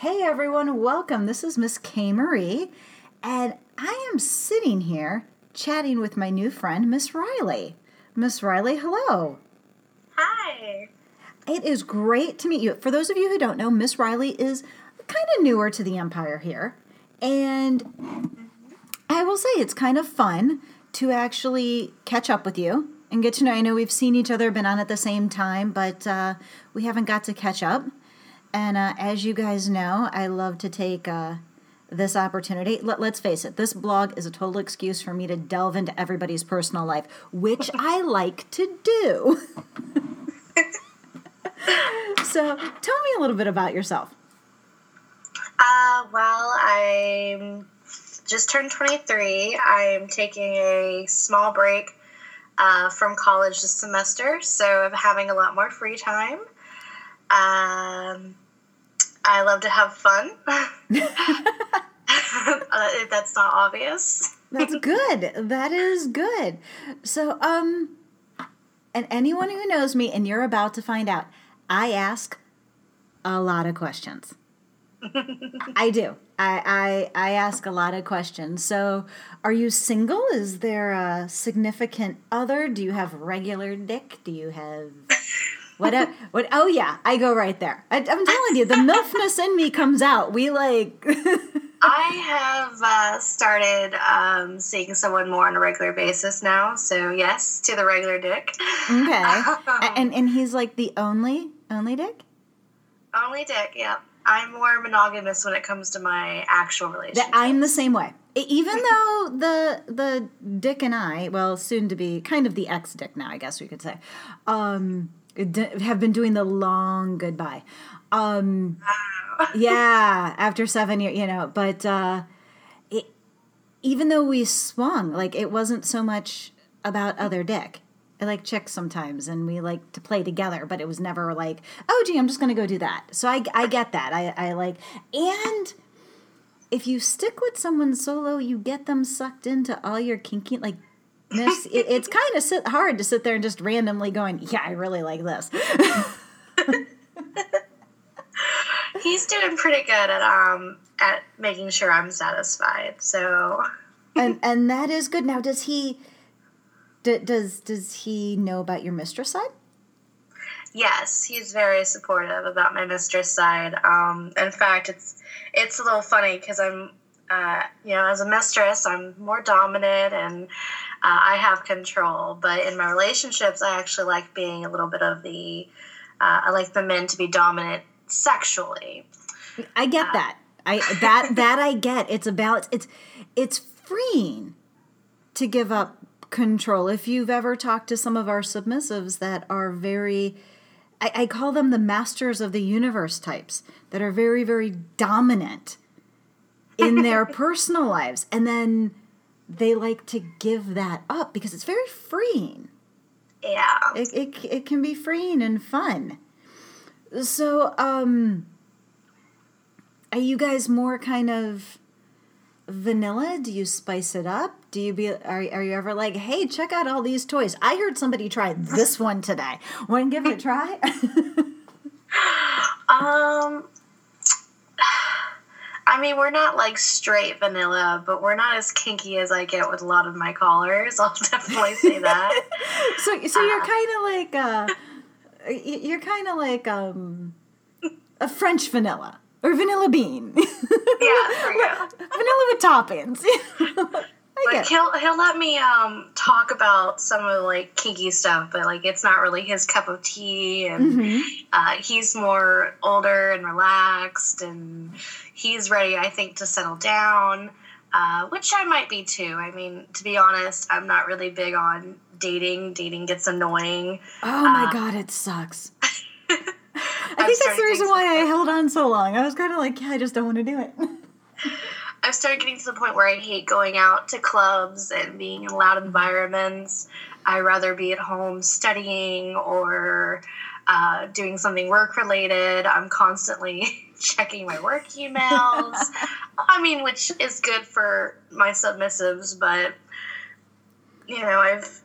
Hey everyone, welcome. This is Miss KayMarie, and I am sitting here chatting with my new friend, Miss Riley. Miss Riley, hello. Hi. It is great to meet you. For those of you who don't know, Miss Riley is kind of newer to the Empire here, and I will say it's kind of fun to actually catch up with you and get to know. I know we've seen each other, been on at the same time, but uh, we haven't got to catch up. And uh, as you guys know, I love to take uh, this opportunity. Let, let's face it, this blog is a total excuse for me to delve into everybody's personal life, which I like to do. so tell me a little bit about yourself. Uh, well, I'm just turned 23. I'm taking a small break uh, from college this semester, so I'm having a lot more free time. Um, I love to have fun. uh, if that's not obvious. That's good. That is good. So, um, and anyone who knows me, and you're about to find out, I ask a lot of questions. I do. I, I I ask a lot of questions. So, are you single? Is there a significant other? Do you have regular dick? Do you have what? A, what? Oh yeah, I go right there. I, I'm telling you, the milfness in me comes out. We like. I have uh, started um, seeing someone more on a regular basis now. So yes, to the regular dick. Okay. and and he's like the only only dick. Only dick. Yeah. I'm more monogamous when it comes to my actual relationship. I'm the same way. Even though the the Dick and I, well, soon to be kind of the ex Dick now, I guess we could say, um, have been doing the long goodbye. Um, yeah, after seven years, you know, but uh, it, even though we swung, like it wasn't so much about other Dick. I like chicks sometimes, and we like to play together, but it was never like, oh, gee, I'm just going to go do that. So I, I get that. I, I like, and if you stick with someone solo, you get them sucked into all your kinky, like, miss. it, it's kind of sit, hard to sit there and just randomly going, yeah, I really like this. He's doing pretty good at um at making sure I'm satisfied. So and and that is good. Now, does he? d- Does does he know about your mistress side? yes, he's very supportive about my mistress side. Um, in fact, it's it's a little funny because I'm uh, you know as a mistress I'm more dominant and uh, I have control. But in my relationships, I actually like being a little bit of the uh, I like the men to be dominant sexually. I get that. I that that I get. It's a balance. It's it's freeing to give up control. If you've ever talked to some of our submissives that are very I, I call them the masters of the universe types that are very, very dominant in their personal lives. And then they like to give that up because it's very freeing. Yeah. It, it, it can be freeing and fun. So, um, are you guys more kind of vanilla? Do you spice it up? Do you be are, are you ever like, hey, check out all these toys? I heard somebody try this one today. Want to give it a try? Um, I mean, we're not like straight vanilla, but we're not as kinky as I get with a lot of my callers. I'll definitely say that. so, so you're kind of like uh, you're kind of like um, a French vanilla or vanilla bean. yeah, there we go. vanilla with toppings. I Like he'll he'll let me um talk about some of like kinky stuff, but like it's not really his cup of tea, and Mhm. uh, he's more older and relaxed, and he's ready, I think, to settle down. Uh, which I might be too. I mean, to be honest, I'm not really big on dating. Dating gets annoying. Oh my Uh, god, it sucks. I think that's the reason why I held on so long. I was kind of like, yeah, I just don't want to do it. I've started getting to the point where I hate going out to clubs and being in loud environments. I rather be at home studying or uh, doing something work related. I'm constantly checking my work emails. I mean, which is good for my submissives, but you know, I've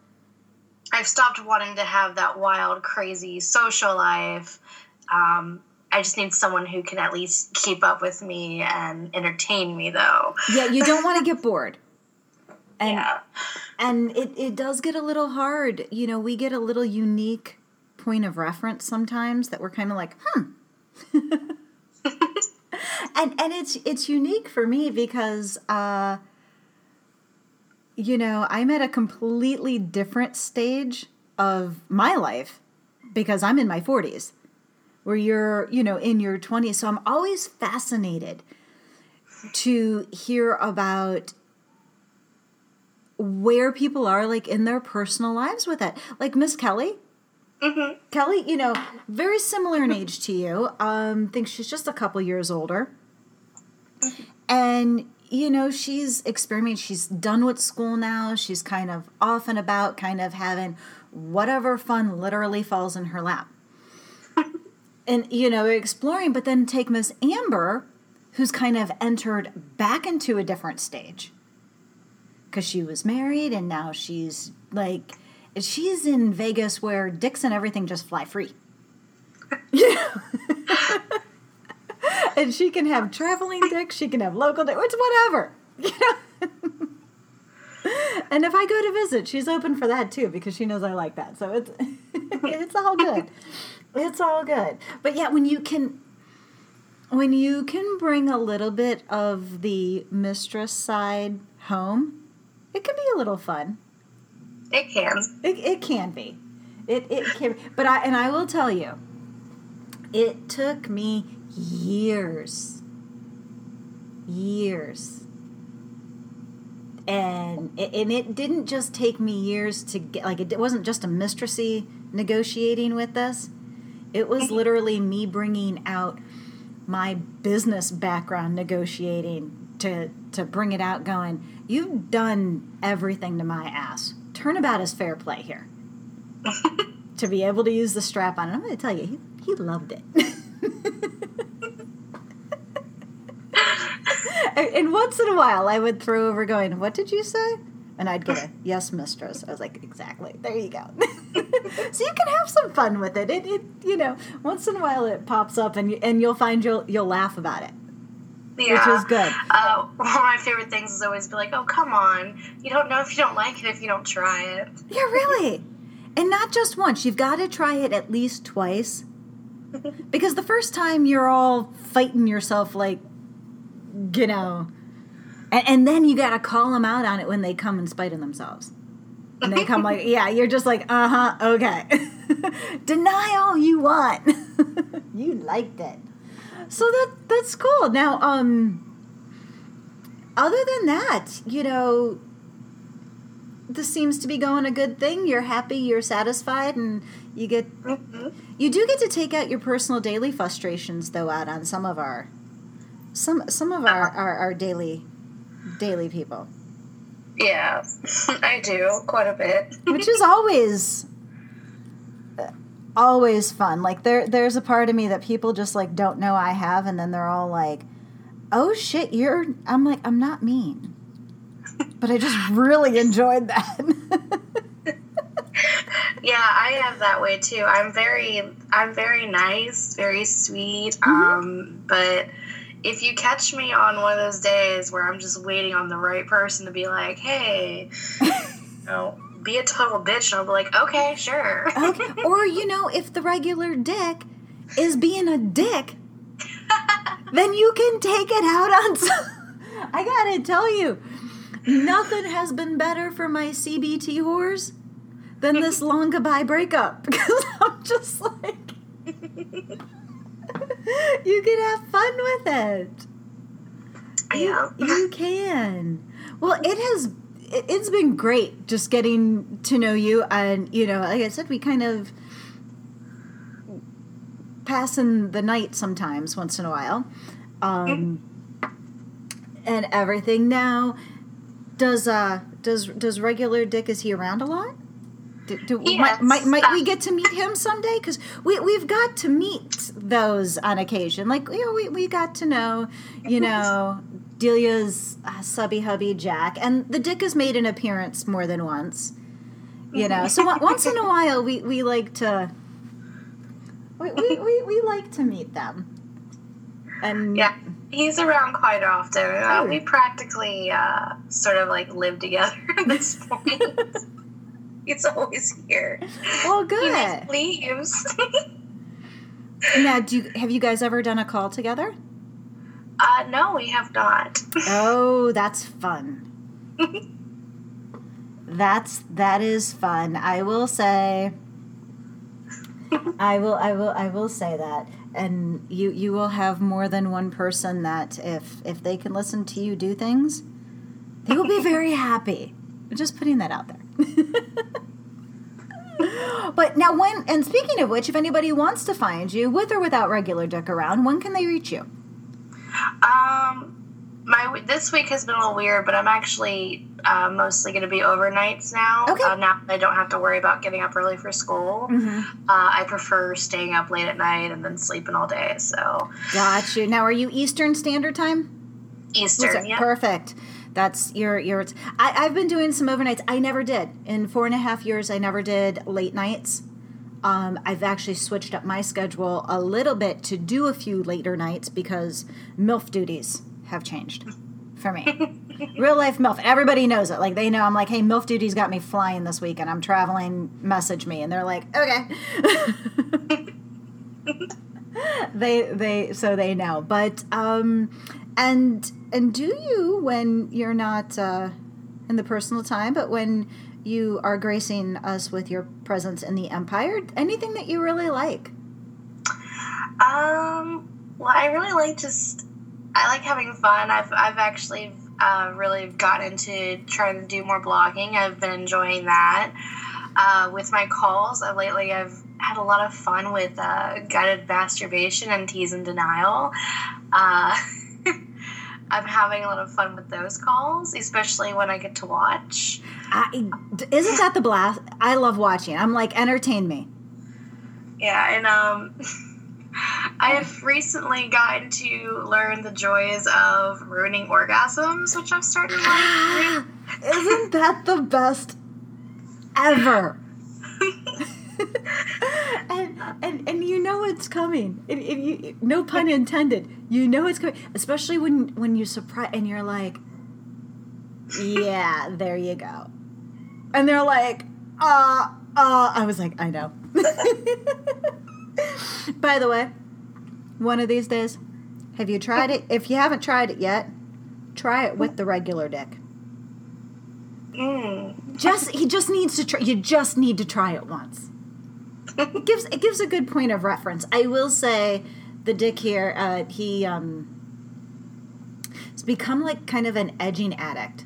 I've stopped wanting to have that wild, crazy social life. Um, I just need someone who can at least keep up with me and entertain me, though. Yeah, you don't want to get bored. And, yeah. And it, it does get a little hard. You know, we get a little unique point of reference sometimes that we're kind of like, hmm. and and it's it's unique for me because uh you know, I'm at a completely different stage of my life because I'm in my 40s where you're, you know, in your 20s. So I'm always fascinated to hear about where people are like in their personal lives with it. Like Miss Kelly. Mm-hmm. Kelly, you know, very similar in age to you. Um, think she's just a couple years older. And you know, she's experimenting. She's done with school now. She's kind of off and about, kind of having whatever fun literally falls in her lap. and, you know, exploring, but then take Miss Amber, who's kind of entered back into a different stage. Because she was married and now she's like, she's in Vegas where dicks and everything just fly free. and she can have traveling dick, she can have local dick, it's whatever. and if I go to visit, she's open for that too because she knows I like that. So it's it's all good. It's all good. But yeah, when you can when you can bring a little bit of the mistress side home, it can be a little fun. It can. It, it can be. It it can. But I and I will tell you, it took me years, years, and it, and it didn't just take me years to get like it wasn't just a mistressy negotiating with this. It was mm-hmm. literally me bringing out my business background negotiating to to bring it out going you've done everything to my ass. Turnabout is fair play here. To be able to use the strap on. And i'm going to tell you he, he loved it. And once in a while i would throw over going what did you say and i'd get a yes mistress i was like exactly there you go so you can have some fun with it. it it you know once in a while it pops up and you, and you'll find you'll you'll laugh about it Yeah. which is good Uh, one of my favorite things is always be like, oh, come on. You don't know if you don't like it if you don't try it. Yeah, really. And not just once. You've got to try it at least twice. Because the first time you're all fighting yourself, like, you know, and, and then you got to call them out on it when they come in spite of themselves. And they come like, yeah, you're just like, uh huh, okay. Deny all you want. you liked it. So that that's cool. Now, um, other than that, you know, this seems to be going a good thing. You're happy, you're satisfied, and you get you do get to take out your personal daily frustrations though out on some of our some some of our, our, our daily daily people. Yeah, I do quite a bit. Which is always uh, always fun. Like there there's a part of me that people just like don't know I have and then they're all like, "Oh shit, you're I'm like, I'm not mean." But I just really enjoyed that. Yeah, I have that way too. I'm very, I'm very nice, very sweet. Mm-hmm. Um, but if you catch me on one of those days where I'm just waiting on the right person to be like, "Hey, you know, be a total bitch," and I'll be like, "Okay, sure." okay. Or you know, if the regular dick is being a dick, then you can take it out on some. I gotta tell you, nothing has been better for my CBT whores than this long goodbye breakup because I'm just like, you can have fun with it. yeah. You can. Well, it has. It, it's been great just getting to know you, and you know, like I said, we kind of passing the night sometimes, once in a while, um, and everything. Now, does uh does does regular Dick is he around a lot? Do, do, Yes. might, might, might we get to meet him someday? Because we, we've got to meet those on occasion. Like, you know, we, we got to know, you know, Delia's uh, subby hubby Jack, and the Dick has made an appearance more than once. You know, so once in a while we, we like to we, we, we, we like to meet them. And Yeah, he's around quite often. Uh, we practically uh, sort of like live together at this point. he's always here. well, He good. never leaves. Now, do you, have you guys ever done a call together? uh, no, we have not. Oh, that's fun. That's that is fun. I will say. I will. I will. I will say that, and you you will have more than one person that if if they can listen to you do things, they will be very happy. Just putting that out there. but now, when and speaking of which, if anybody wants to find you with or without regular dick around, when can they reach you? Um, my this week has been a little weird, but I'm actually uh, mostly going to be overnights now. Okay. Uh, now I don't have to worry about getting up early for school. Mm-hmm. Uh, I prefer staying up late at night and then sleeping all day. So Got you. Now, are you Eastern Standard Time? Eastern, yeah. Perfect. That's your your. I, I've been doing some overnights. I never did in four and a half years. I never did late nights. Um, I've actually switched up my schedule a little bit to do a few later nights because MILF duties have changed for me. Real life MILF. Everybody knows it. Like they know I'm like, hey, MILF duties got me flying this week and I'm traveling. Message me. And they're like, okay. they they so they know but um and and do you when you're not uh in the personal time but when you are gracing us with your presence in the empire anything that you really like Um, well, I really like just I like having fun. I've I've actually uh, really gotten into trying to do more blogging. I've been enjoying that. Uh, with my calls, uh, lately I've had a lot of fun with uh, guided masturbation and tease and denial. I'm having a lot of fun with those calls, especially when I get to watch. I, isn't that the blast i love watching i'm like entertain me Yeah, and um, I have recently gotten to learn the joys of ruining orgasms, which I've started liking. isn't that the best ever and, and and you know it's coming. It, it, you, no pun intended. You know it's coming, especially when when you surprise and you're like, "Yeah, there you go," and they're like, "Uh, uh." I was like, "I know." By the way, one of these days, have you tried it? If you haven't tried it yet, try it with the regular dick. Mm. Just he just needs to try. You just need to try it once. It gives it gives a good point of reference. I will say, the dick here, uh, he um, has become like kind of an edging addict.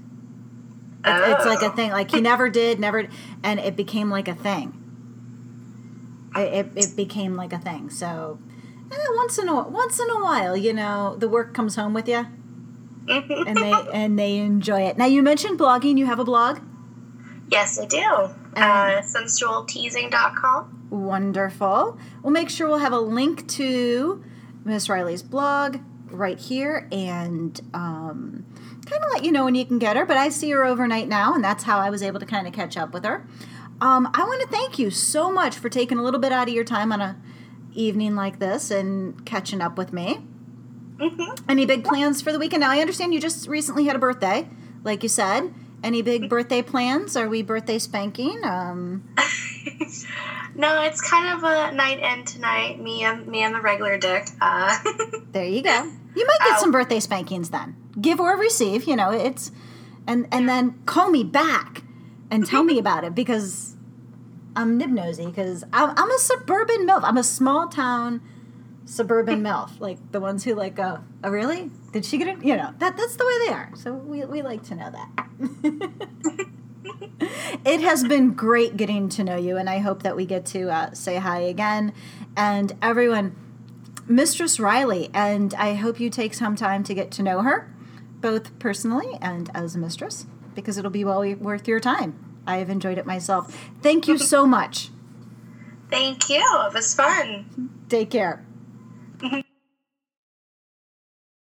It's, it's like a Oh. thing. Like he never did, never, and it became like a thing. It, it, it became like a thing. So, eh, once in a once in a while, you know, the work comes home with you, and they and they enjoy it. Now, you mentioned blogging. You have a blog. Yes, I do. Uh, sensualteasing.com. Wonderful. We'll make sure we'll have a link to Miss Riley's blog right here and um, kind of let you know when you can get her. But I see her overnight now, and that's how I was able to kind of catch up with her. Um, I want to thank you so much for taking a little bit out of your time on a evening like this and catching up with me. hmm Any big plans for the weekend? Now I understand you just recently had a birthday, like you said. Any big birthday plans? Are we birthday spanking? Um, no, it's kind of a night in tonight. Me and me and the regular dick. Uh, There you go. You might get Ow. some birthday spankings then. Give or receive, you know, it's and and then call me back and tell me about it because I'm nib nosy because I'm, I'm a suburban MILF. I'm a small town suburban MILF. Like the ones who like go, oh really? Did she get it? You know, that that's the way they are. So we, we like to know that. it has been great getting to know you, and I hope that we get to uh, say hi again. And everyone, Mistress Riley, and I hope you take some time to get to know her, both personally and as a mistress, because it'll be well worth your time. I have enjoyed it myself. Thank you so much. thank you. It was fun. Take care.